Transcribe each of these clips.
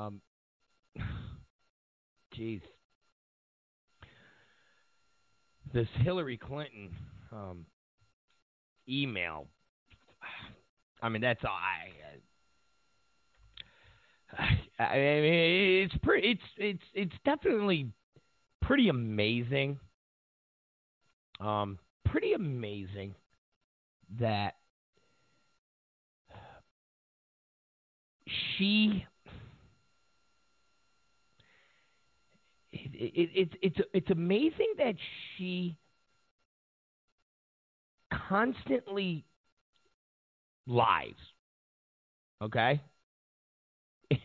Um, jeez, this Hillary Clinton um, email. I mean, that's all I. I mean, it's pretty. It's it's it's definitely pretty amazing. Um, pretty amazing that she it, it, it, it's it's amazing that she constantly lies. Okay?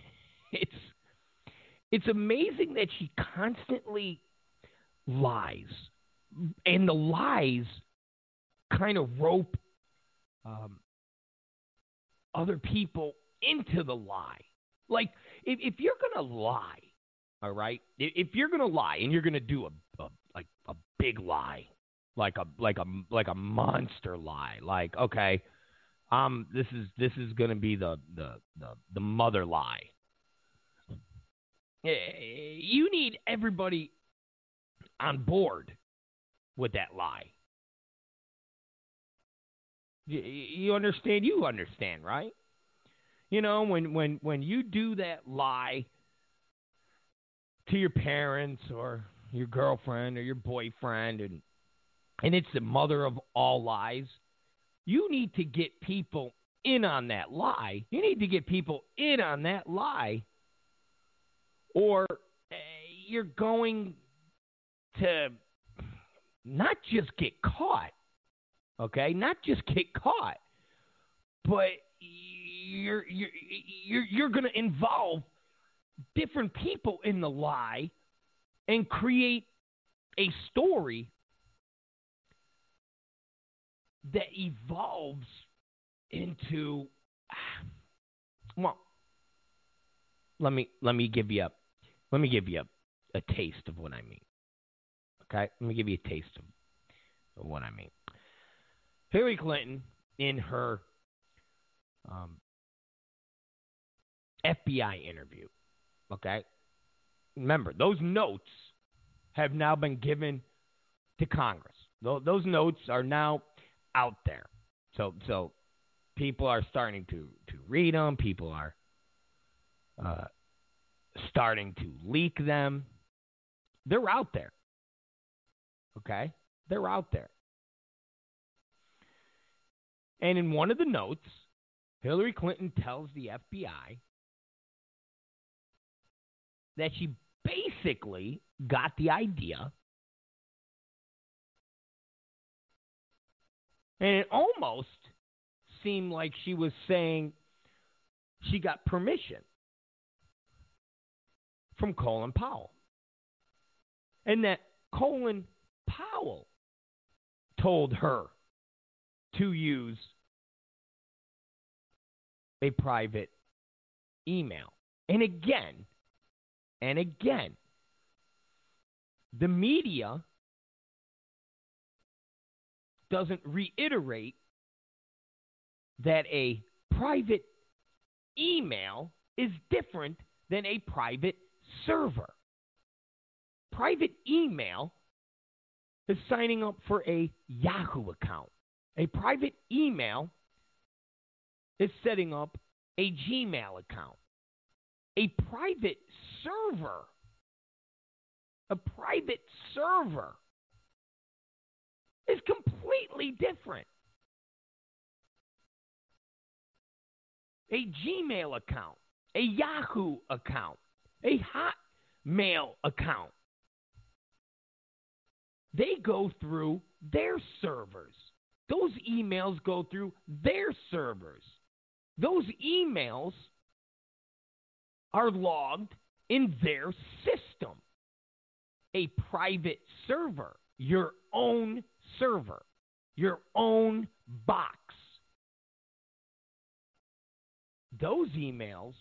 It's it's amazing that she constantly lies. And the lies kind of rope um, other people into the lie. Like, if, if you're going to lie, all right, if, you're to lie and you're to do a, a like a big lie, like a like a like a monster lie, like okay, um, this is this is to be the the the the mother lie. You need everybody on board with that lie. You understand? You understand, right? You know, when when when you do that lie to your parents or your girlfriend or your boyfriend and and it's the mother of all lies, you need to get people in on that lie. You need to get people in on that lie or uh, you're going to not just get caught, okay? Not just get caught, but you're you're you're, you're going to involve different people in the lie and create a story that evolves into well let me let me give you a let me give you a, a taste of what I mean. Okay? Let me give you a taste of, of what I mean. Hillary Clinton in her um, FBI interview. Okay? Remember, those notes have now been given to Congress. Those notes are now out there. So, so people are starting to, to read them. People are uh, starting to leak them. They're out there. Okay? They're out there. And in one of the notes, Hillary Clinton tells the FBI that she basically got the idea. And it almost seemed like she was saying she got permission from Colin Powell. And that Colin Powell told her to use a private email. And again, and again, the media doesn't reiterate that a private email is different than a private server. Private email is signing up for a Yahoo account. A private email is setting up a Gmail account. A private server, a private server is completely different. A Gmail account, a Yahoo account, a Hotmail account. They go through their servers. Those emails go through their servers. Those emails are logged in their system. A private server, your own server, your own box. Those emails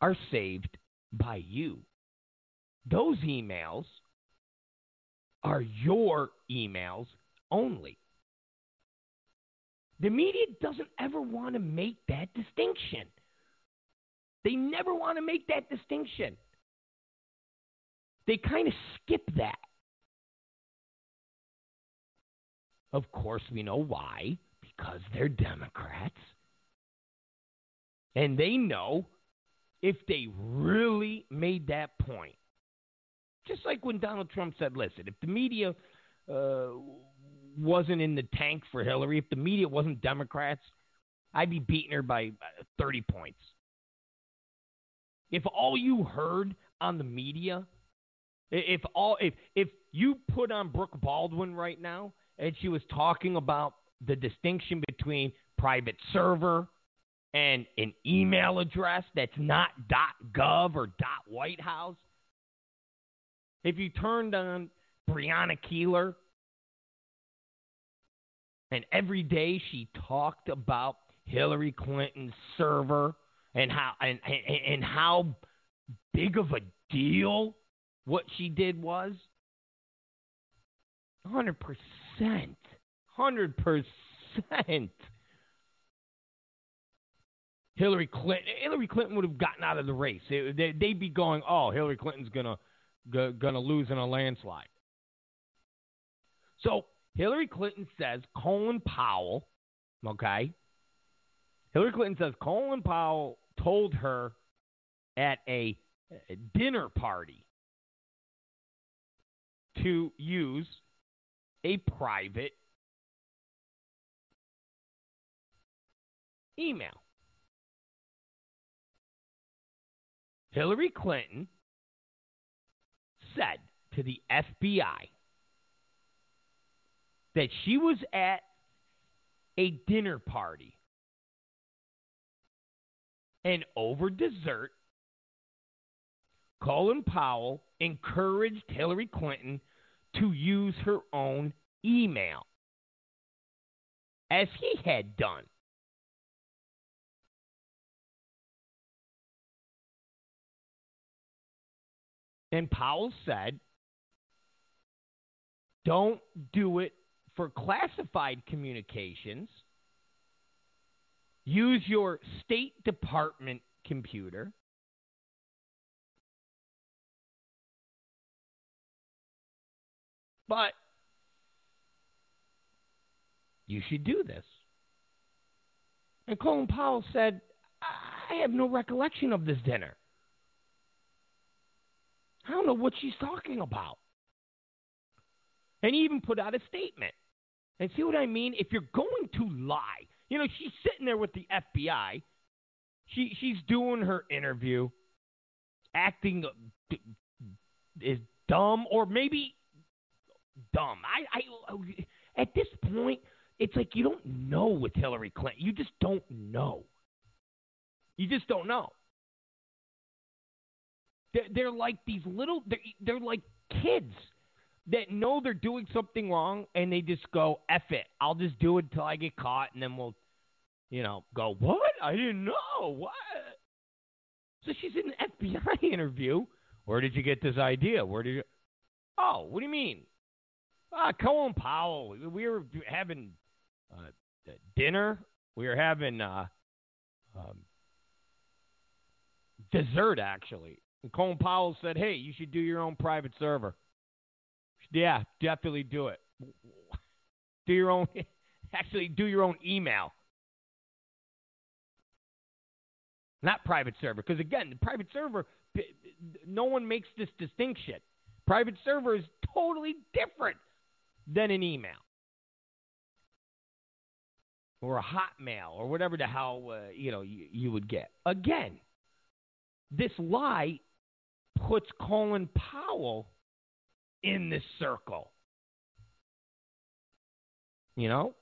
are saved by you. Those emails are your emails only. The media doesn't ever want to make that distinction. They never want to make that distinction. They kind of skip that. Of course, we know why. Because they're Democrats. And they know if they really made that point, just like when Donald Trump said, listen, if the media uh, wasn't in the tank for Hillary, if the media wasn't Democrats, I'd be beating her by uh, 30 points. If all you heard on the media, if all if if you put on Brooke Baldwin right now and she was talking about the distinction between private server and an email address that's not .gov or .white house, if you turned on Brianna Keilar and every day she talked about Hillary Clinton's server and how and, and, and how big of a deal what she did was 100% 100% Hillary Clinton Hillary Clinton would have gotten out of the race. They'd be going, "Oh, Hillary Clinton's going to going to lose in a landslide." So, Hillary Clinton says Colin Powell, okay? Hillary Clinton says Colin Powell told her at a uh, dinner party to use a private email. Hillary Clinton said to the FBI that she was at a dinner party and over dessert, Colin Powell encouraged Hillary Clinton to use her own email, as he had done. And Powell said, don't do it for classified communications. Use your State Department computer. But you should do this. And Colin Powell said, I have no recollection of this dinner. I don't know what she's talking about. And he even put out a statement. And see what I mean? If you're going to lie, you know, she's sitting there with the FBI. She she's doing her interview, acting is dumb or maybe dumb. I, I at this point, it's like you don't know with Hillary Clinton. You just don't know. You just don't know. They're, they're like these little. They're, they're like kids that know they're doing something wrong and they just go "f it." I'll just do it until I get caught, and then we'll, you know, go what? I didn't know what. So she's in an FBI interview. Where did you get this idea? Where did you? Oh, what do you mean? Ah, Colin Powell. We were having uh, dinner. We were having uh, um, dessert actually. And Colin Powell said, "Hey, you should do your own private server." Yeah, definitely do it. Do your own, actually, do your own email. Not private server, because again, the private server, no one makes this distinction. Private server is totally different than an email or a hotmail or whatever the hell uh, you know you, you would get. Again, this lie puts Colin Powell in this circle. You know,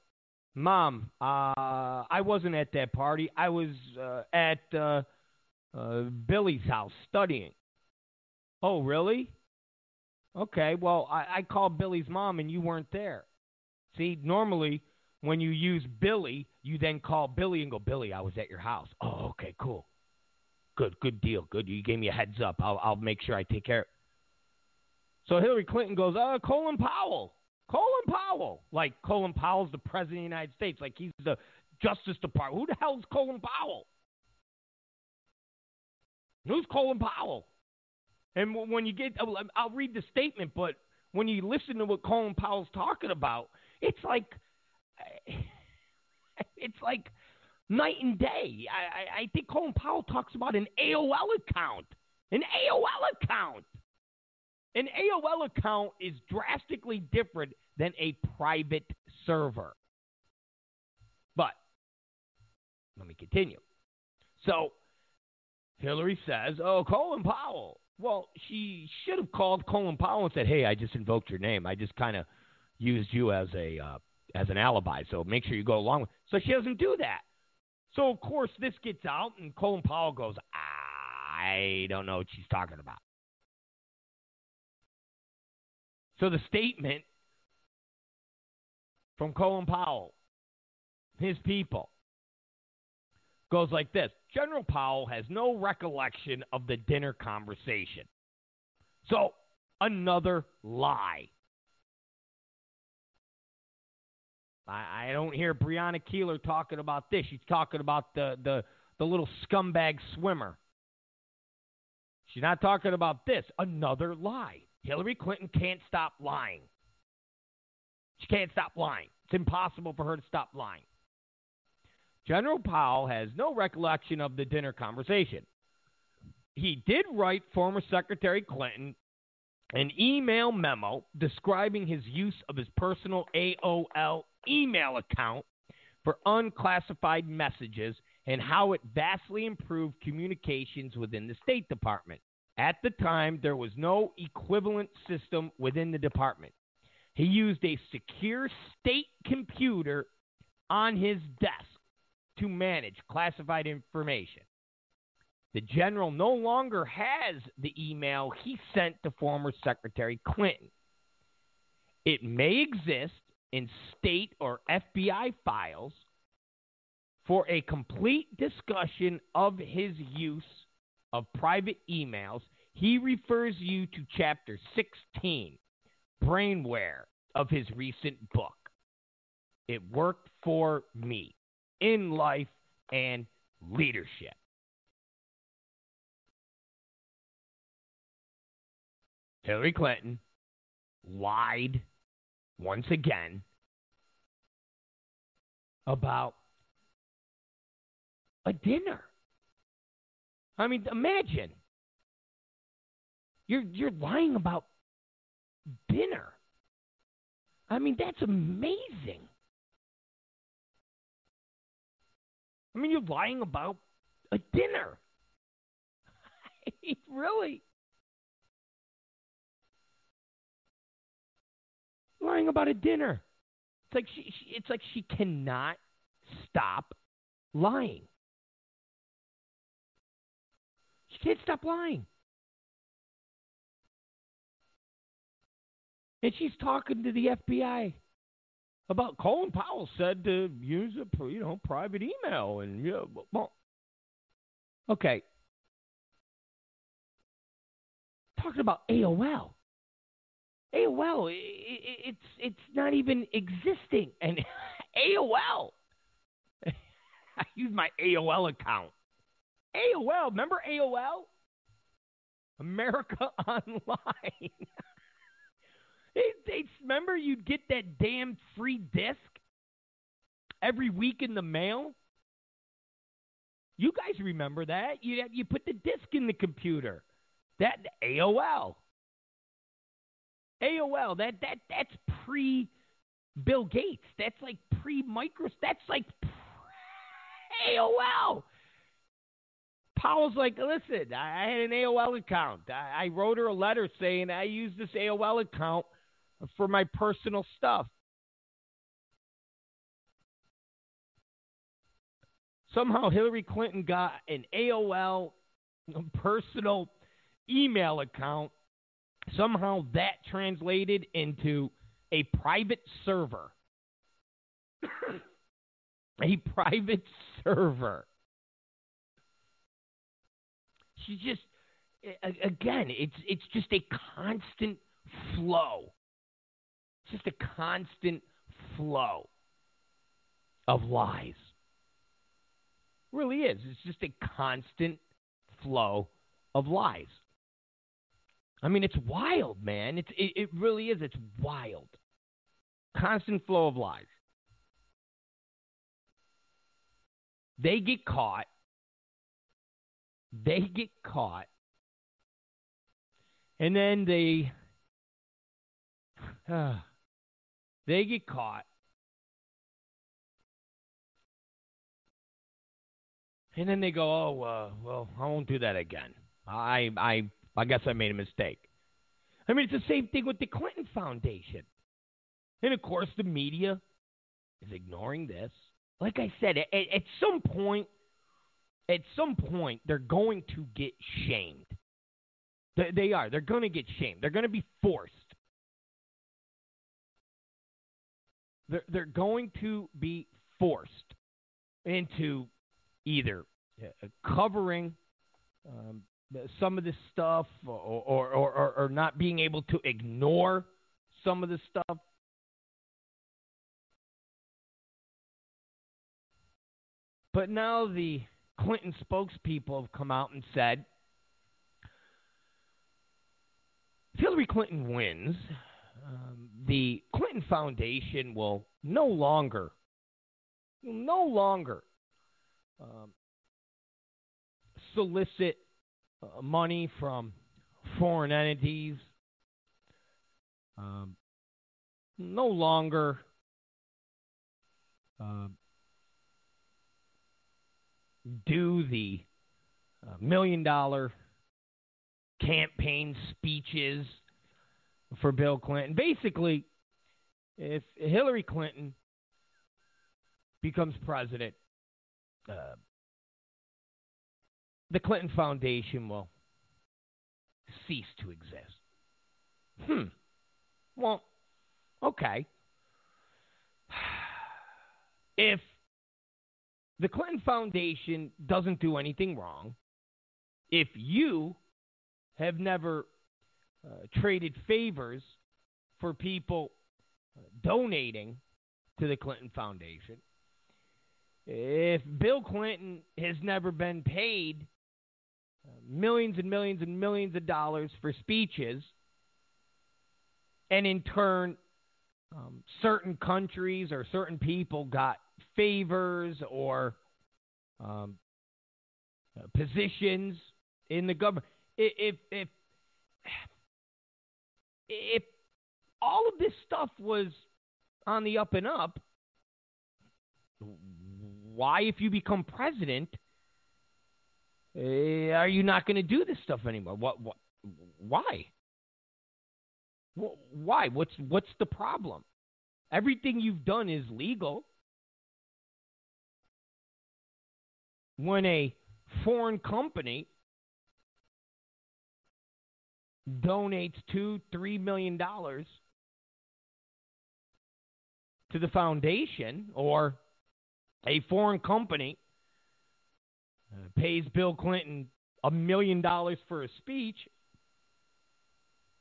mom, uh, I wasn't at that party. I was uh, at uh, uh, Billy's house studying. Oh, really? Okay, well, I, I called Billy's mom and you weren't there. See, normally when you use Billy, you then call Billy and go, Billy, I was at your house. Oh, okay, cool. Good, good deal. Good. You gave me a heads up. I'll, I'll make sure I take care. So Hillary Clinton goes, uh, Colin Powell. Colin Powell. Like Colin Powell's the president of the United States. Like he's the Justice Department. Who the hell's Colin Powell? Who's Colin Powell? And when you get, I'll read the statement, but when you listen to what Colin Powell's talking about, it's like, it's like night and day. I, I, I think Colin Powell talks about an AOL account. An AOL account. An AOL account is drastically different than a private server. But let me continue. So Hillary says, "Oh, Colin Powell." Well, she should have called Colin Powell and said, "Hey, I just invoked your name. I just kind of used you as a uh, as an alibi. So make sure you go along with." So she doesn't do that. So of course this gets out, and Colin Powell goes, "I don't know what she's talking about." So the statement from Colin Powell, his people, goes like this General Powell has no recollection of the dinner conversation. So, another lie. I, I don't hear Brianna Keilar talking about this. She's talking about the, the, the little scumbag swimmer. She's not talking about this. Another lie. Hillary Clinton can't stop lying. She can't stop lying. It's impossible for her to stop lying. General Powell has no recollection of the dinner conversation. He did write former Secretary Clinton an email memo describing his use of his personal AOL email account for unclassified messages and how it vastly improved communications within the State Department. At the time, there was no equivalent system within the department. He used a secure state computer on his desk to manage classified information. The general no longer has the email he sent to former Secretary Clinton. It may exist in state or FBI files for a complete discussion of his use of private emails. He refers you to chapter 16, Brainware, of his recent book. It worked for me in life and leadership. Hillary Clinton lied once again about a dinner. I mean, imagine you're you're lying about dinner. I mean, that's amazing. I mean, you're lying about a dinner. really? Lying about a dinner. It's like she, she, it's like she cannot stop lying. She can't stop lying. And she's talking to the FBI about Colin Powell said to use a you know private email and yeah, well, okay. Talking about AOL. AOL, it's it's not even existing, and AOL. I use my AOL account. AOL, remember AOL? America Online. Remember you'd get that damn free disc every week in the mail. You guys remember that? You you put the disc in the computer. That AOL. AOL. That that that's pre Bill Gates. That's like pre Microsoft. That's like AOL. Powell's like, listen, I had an AOL account. I, I wrote her a letter saying I use this AOL account for my personal stuff. Somehow Hillary Clinton got an AOL personal email account. Somehow that translated into a private server. a private server. She just again, it's it's just a constant flow just a constant flow of lies. It really is. It's just a constant flow of lies. I mean, it's wild, man. It's it, it really is. It's wild. Constant flow of lies. They get caught. They get caught. And then they uh, they get caught. And then they go, "Oh, uh, well, I won't do that again. I I I guess I made a mistake." I mean, it's the same thing with the Clinton Foundation. And of course, the media is ignoring this. Like I said, at, at some point, at some point, they're going to get shamed. They, they are. They're going to get shamed. They're going to be forced. They're, they're going to be forced into either uh, covering um, some of this stuff or, or, or, or, not being able to ignore some of this stuff. But now the Clinton spokespeople have come out and said if Hillary Clinton wins, um, the Clinton Foundation will no longer, no longer um, solicit uh, money from foreign entities. Um, no longer uh, do the uh, million dollar campaign speeches for Bill Clinton. Basically, if Hillary Clinton becomes president, uh, the Clinton Foundation will cease to exist. Hmm. Well, okay. If the Clinton Foundation doesn't do anything wrong, if you have never traded favors for people uh, donating to the Clinton Foundation. If Bill Clinton has never been paid uh, millions and millions and millions of dollars for speeches, and in turn, um, certain countries or certain people got favors or um, uh, positions in the government. If, if if all of this stuff was on the up and up, why, if you become president, uh, are you not going to do this stuff anymore? What? What? Why? Why? What's What's the problem? Everything you've done is legal. When a foreign company donates two, three million dollars to the foundation, or a foreign company uh, pays Bill Clinton a million dollars for a speech,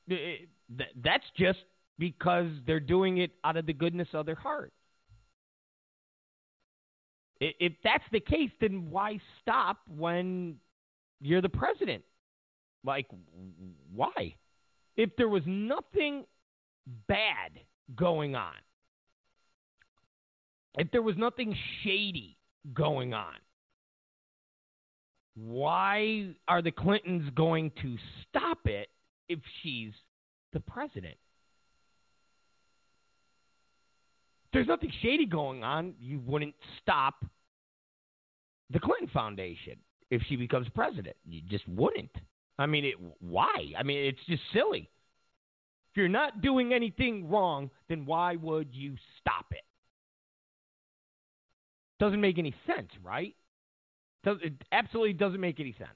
that's just because they're doing it out of the goodness of their heart. If that's the case, then why stop when you're the president? Like, why? If there was nothing bad going on, if there was nothing shady going on, why are the Clintons going to stop it if she's the president? If there's nothing shady going on, you wouldn't stop the Clinton Foundation if she becomes president. You just wouldn't. I mean, it, why? I mean, it's just silly. If you're not doing anything wrong, then why would you stop it? Doesn't make any sense, right? It absolutely doesn't make any sense.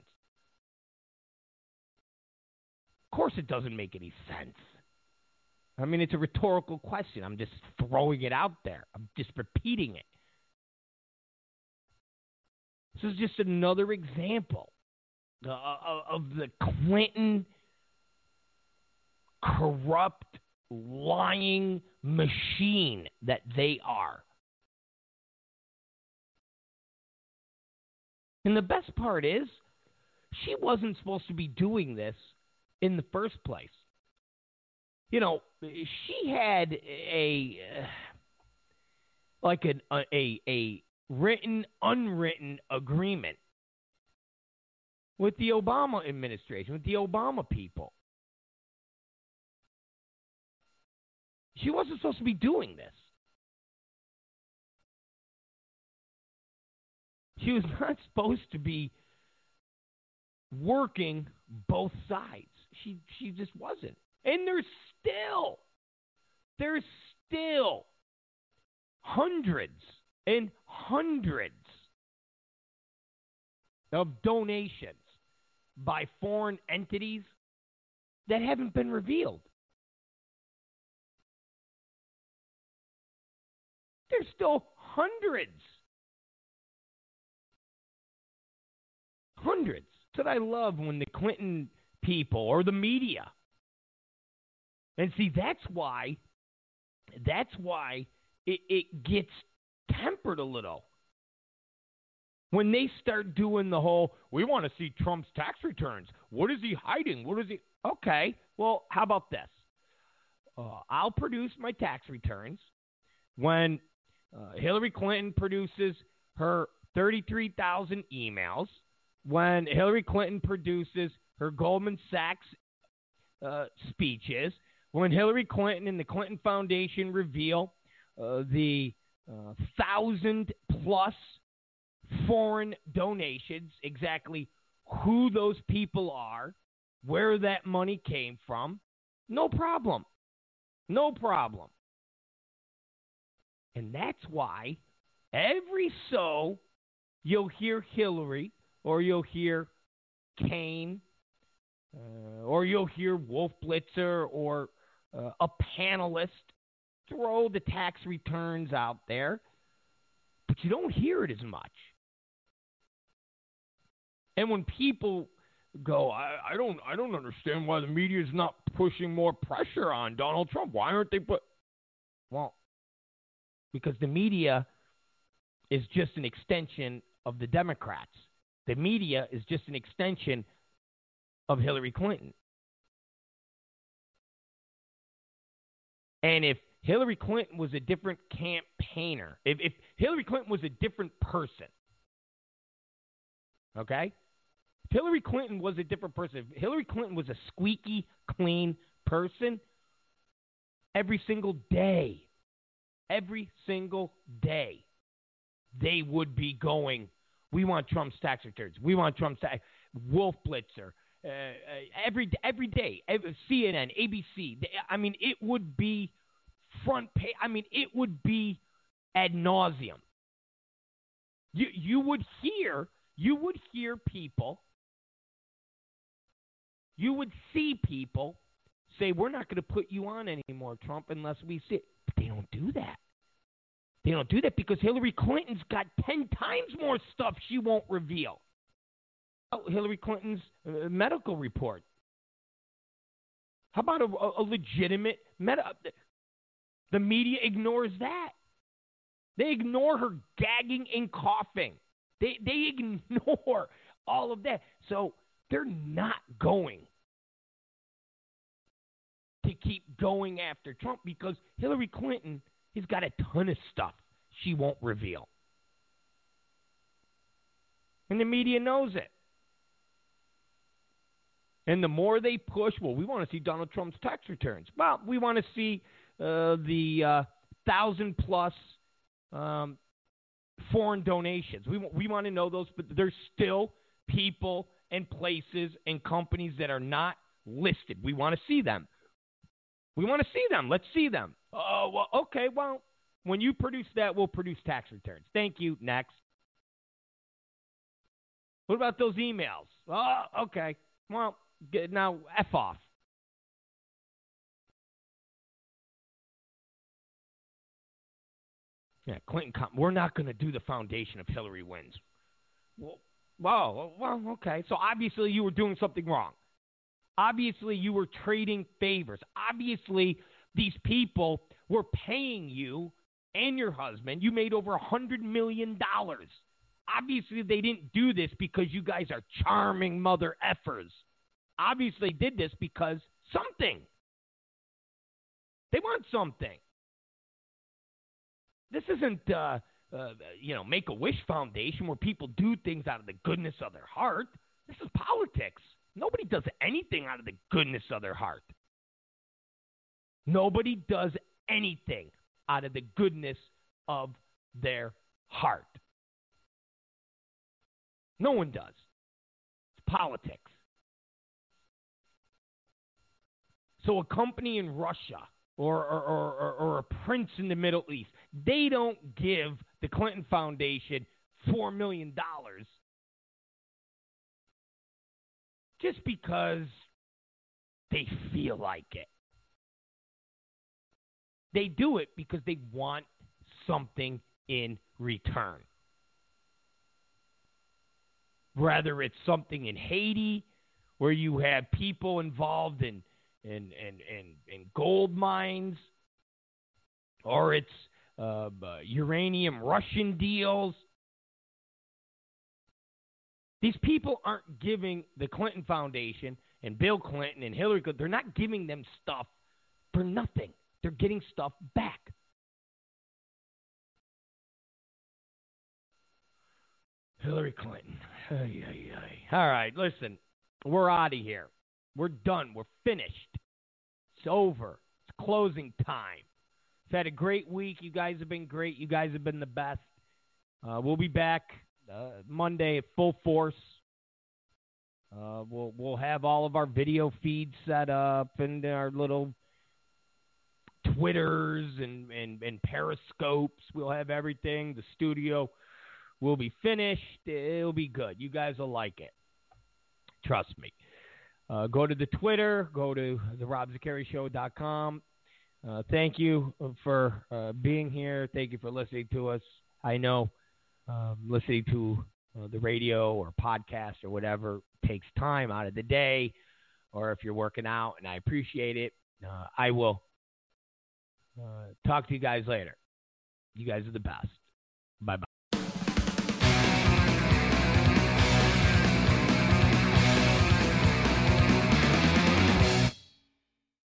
Of course, it doesn't make any sense. I mean, it's a rhetorical question. I'm just throwing it out there. I'm just repeating it. This is just another example uh, uh, of the Clinton corrupt, lying machine that they are. And the best part is, she wasn't supposed to be doing this in the first place. You know, she had a like an, a a written unwritten agreement with the Obama administration, with the Obama people. She wasn't supposed to be doing this. She was not supposed to be working both sides. She she just wasn't. And there's still there's still hundreds and hundreds of donations by foreign entities that haven't been revealed. There's still hundreds. Hundreds. What I love when the Clinton people or the media. And see, that's why, that's why it, it gets tempered a little. When they start doing the whole, we want to see Trump's tax returns. What is he hiding? What is he? Okay, well, how about this? Uh, I'll produce my tax returns when uh, Hillary Clinton produces her 33,000 emails, when Hillary Clinton produces her Goldman Sachs uh, speeches, when Hillary Clinton and the Clinton Foundation reveal uh, the uh, thousand plus foreign donations, exactly who those people are, where that money came from, no problem. No problem. And that's why every so you'll hear Hillary or you'll hear Kaine uh, or you'll hear Wolf Blitzer or uh, a panelist throw the tax returns out there, but you don't hear it as much. And when people go, I, I don't, I don't understand why the media is not pushing more pressure on Donald Trump. Why aren't they put? Well, because the media is just an extension of the Democrats. The media is just an extension of Hillary Clinton. And if Hillary Clinton was a different campaigner, if, if Hillary Clinton was a different person, okay? Hillary Clinton was a different person, Hillary Clinton was a squeaky clean person, every single day, every single day, they would be going, we want Trump's tax returns. We want Trump's tax. Wolf Blitzer. Uh, uh, every every day, every, CNN, ABC. I mean, it would be front page. I mean, it would be ad nauseum. You you would hear you would hear people. You would see people say, "We're not going to put you on anymore, Trump, unless we see." It. But they don't do that. They don't do that because Hillary Clinton's got 10 times more stuff she won't reveal. Oh, Hillary Clinton's uh, medical report. How about a, a legitimate med? The media ignores that. They ignore her gagging and coughing. They they ignore all of that. So they're not going to keep going after Trump because Hillary Clinton has got a ton of stuff she won't reveal. And the media knows it. And the more they push, well, we want to see Donald Trump's tax returns. Well, we want to see uh, the uh, thousand plus um, foreign donations. We, we want to know those, but there's still people and places and companies that are not listed. We want to see them. We want to see them. Let's see them. Oh, well, okay. Well, when you produce that, we'll produce tax returns. Thank you. Next. What about those emails? Oh, okay. Well, now F off. Yeah, Clinton. We're not going to do the foundation if Hillary wins. Well, well, well, okay. So obviously you were doing something wrong. Obviously you were trading favors. Obviously these people were paying you and your husband. You made over a hundred million dollars Obviously, they didn't do this because you guys are charming mother effers. Obviously, did this because something. They want something. This isn't, uh, uh, you know, Make a Wish Foundation where people do things out of the goodness of their heart. This is politics. Nobody does anything out of the goodness of their heart. Nobody does anything out of the goodness of their heart. No one does. It's politics. So a company in Russia or, or, or, or, a prince in the Middle East, they don't give the Clinton Foundation $4 million just because they feel like it. They do it because they want something in return. Whether it's something in Haiti where you have people involved in in in in, in gold mines, or it's uh, uranium Russian deals. These people aren't giving the Clinton Foundation and Bill Clinton and Hillary Clinton, they're not giving them stuff for nothing. They're getting stuff back. Hillary Clinton. Ay, ay, ay. All right, listen. We're out of here. We're done. We're finished. It's over. It's closing time. We've had a great week. You guys have been great. You guys have been the best. Uh, we'll be back uh, Monday at full force. Uh, we'll we'll have all of our video feeds set up and our little Twitters and, and, and Periscopes. We'll have everything. The studio will be finished. It'll be good. You guys will like it. Trust me. Uh, go to the Twitter. Go to the. Uh, thank you for uh, being here. Thank you for listening to us. I know um, listening to uh, the radio or podcast or whatever takes time out of the day, or if you're working out, and I appreciate it. Uh, I will uh, talk to you guys later. You guys are the best. Bye bye.